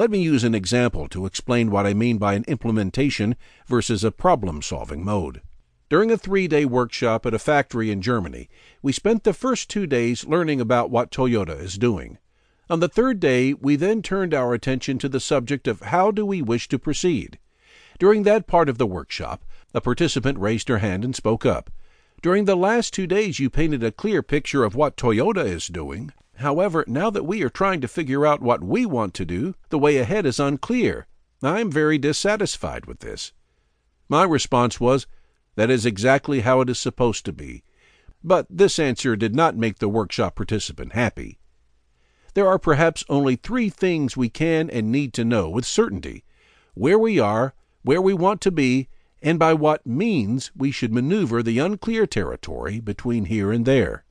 Let me use an example to explain what I mean by an implementation versus a problem solving mode. During a three day workshop at a factory in Germany, we spent the first two days learning about what Toyota is doing. On the third day, we then turned our attention to the subject of how do we wish to proceed. During that part of the workshop, a participant raised her hand and spoke up. During the last two days, you painted a clear picture of what Toyota is doing. However, now that we are trying to figure out what we want to do, the way ahead is unclear. I am very dissatisfied with this. My response was, That is exactly how it is supposed to be. But this answer did not make the workshop participant happy. There are perhaps only three things we can and need to know with certainty where we are, where we want to be, and by what means we should maneuver the unclear territory between here and there.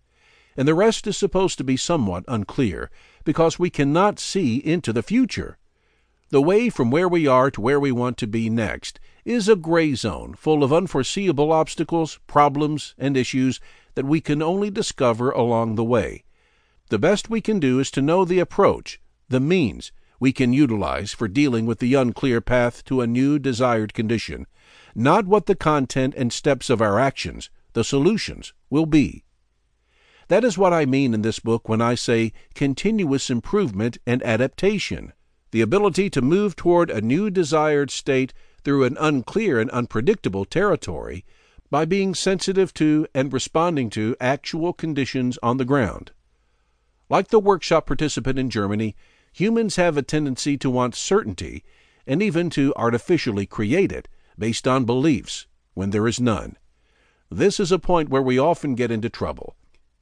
And the rest is supposed to be somewhat unclear, because we cannot see into the future. The way from where we are to where we want to be next is a gray zone full of unforeseeable obstacles, problems, and issues that we can only discover along the way the best we can do is to know the approach, the means, we can utilize for dealing with the unclear path to a new desired condition, not what the content and steps of our actions, the solutions, will be. That is what I mean in this book when I say continuous improvement and adaptation, the ability to move toward a new desired state through an unclear and unpredictable territory by being sensitive to and responding to actual conditions on the ground. Like the workshop participant in Germany, humans have a tendency to want certainty and even to artificially create it based on beliefs when there is none. This is a point where we often get into trouble.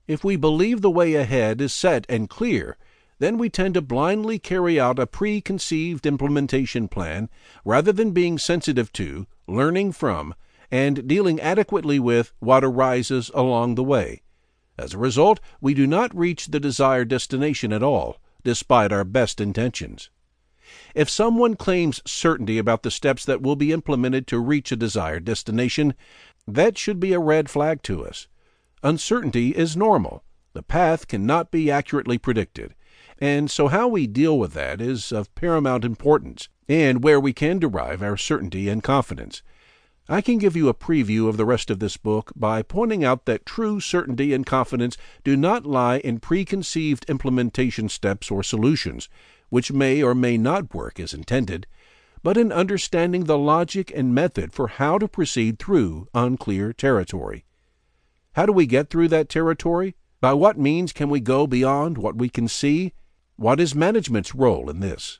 If we believe the way ahead is set and clear, then we tend to blindly carry out a preconceived implementation plan rather than being sensitive to, learning from, and dealing adequately with what arises along the way. As a result, we do not reach the desired destination at all, despite our best intentions. If someone claims certainty about the steps that will be implemented to reach a desired destination, that should be a red flag to us. Uncertainty is normal. The path cannot be accurately predicted, and so how we deal with that is of paramount importance, and where we can derive our certainty and confidence. I can give you a preview of the rest of this book by pointing out that true certainty and confidence do not lie in preconceived implementation steps or solutions, which may or may not work as intended, but in understanding the logic and method for how to proceed through unclear territory. How do we get through that territory? By what means can we go beyond what we can see? What is management's role in this?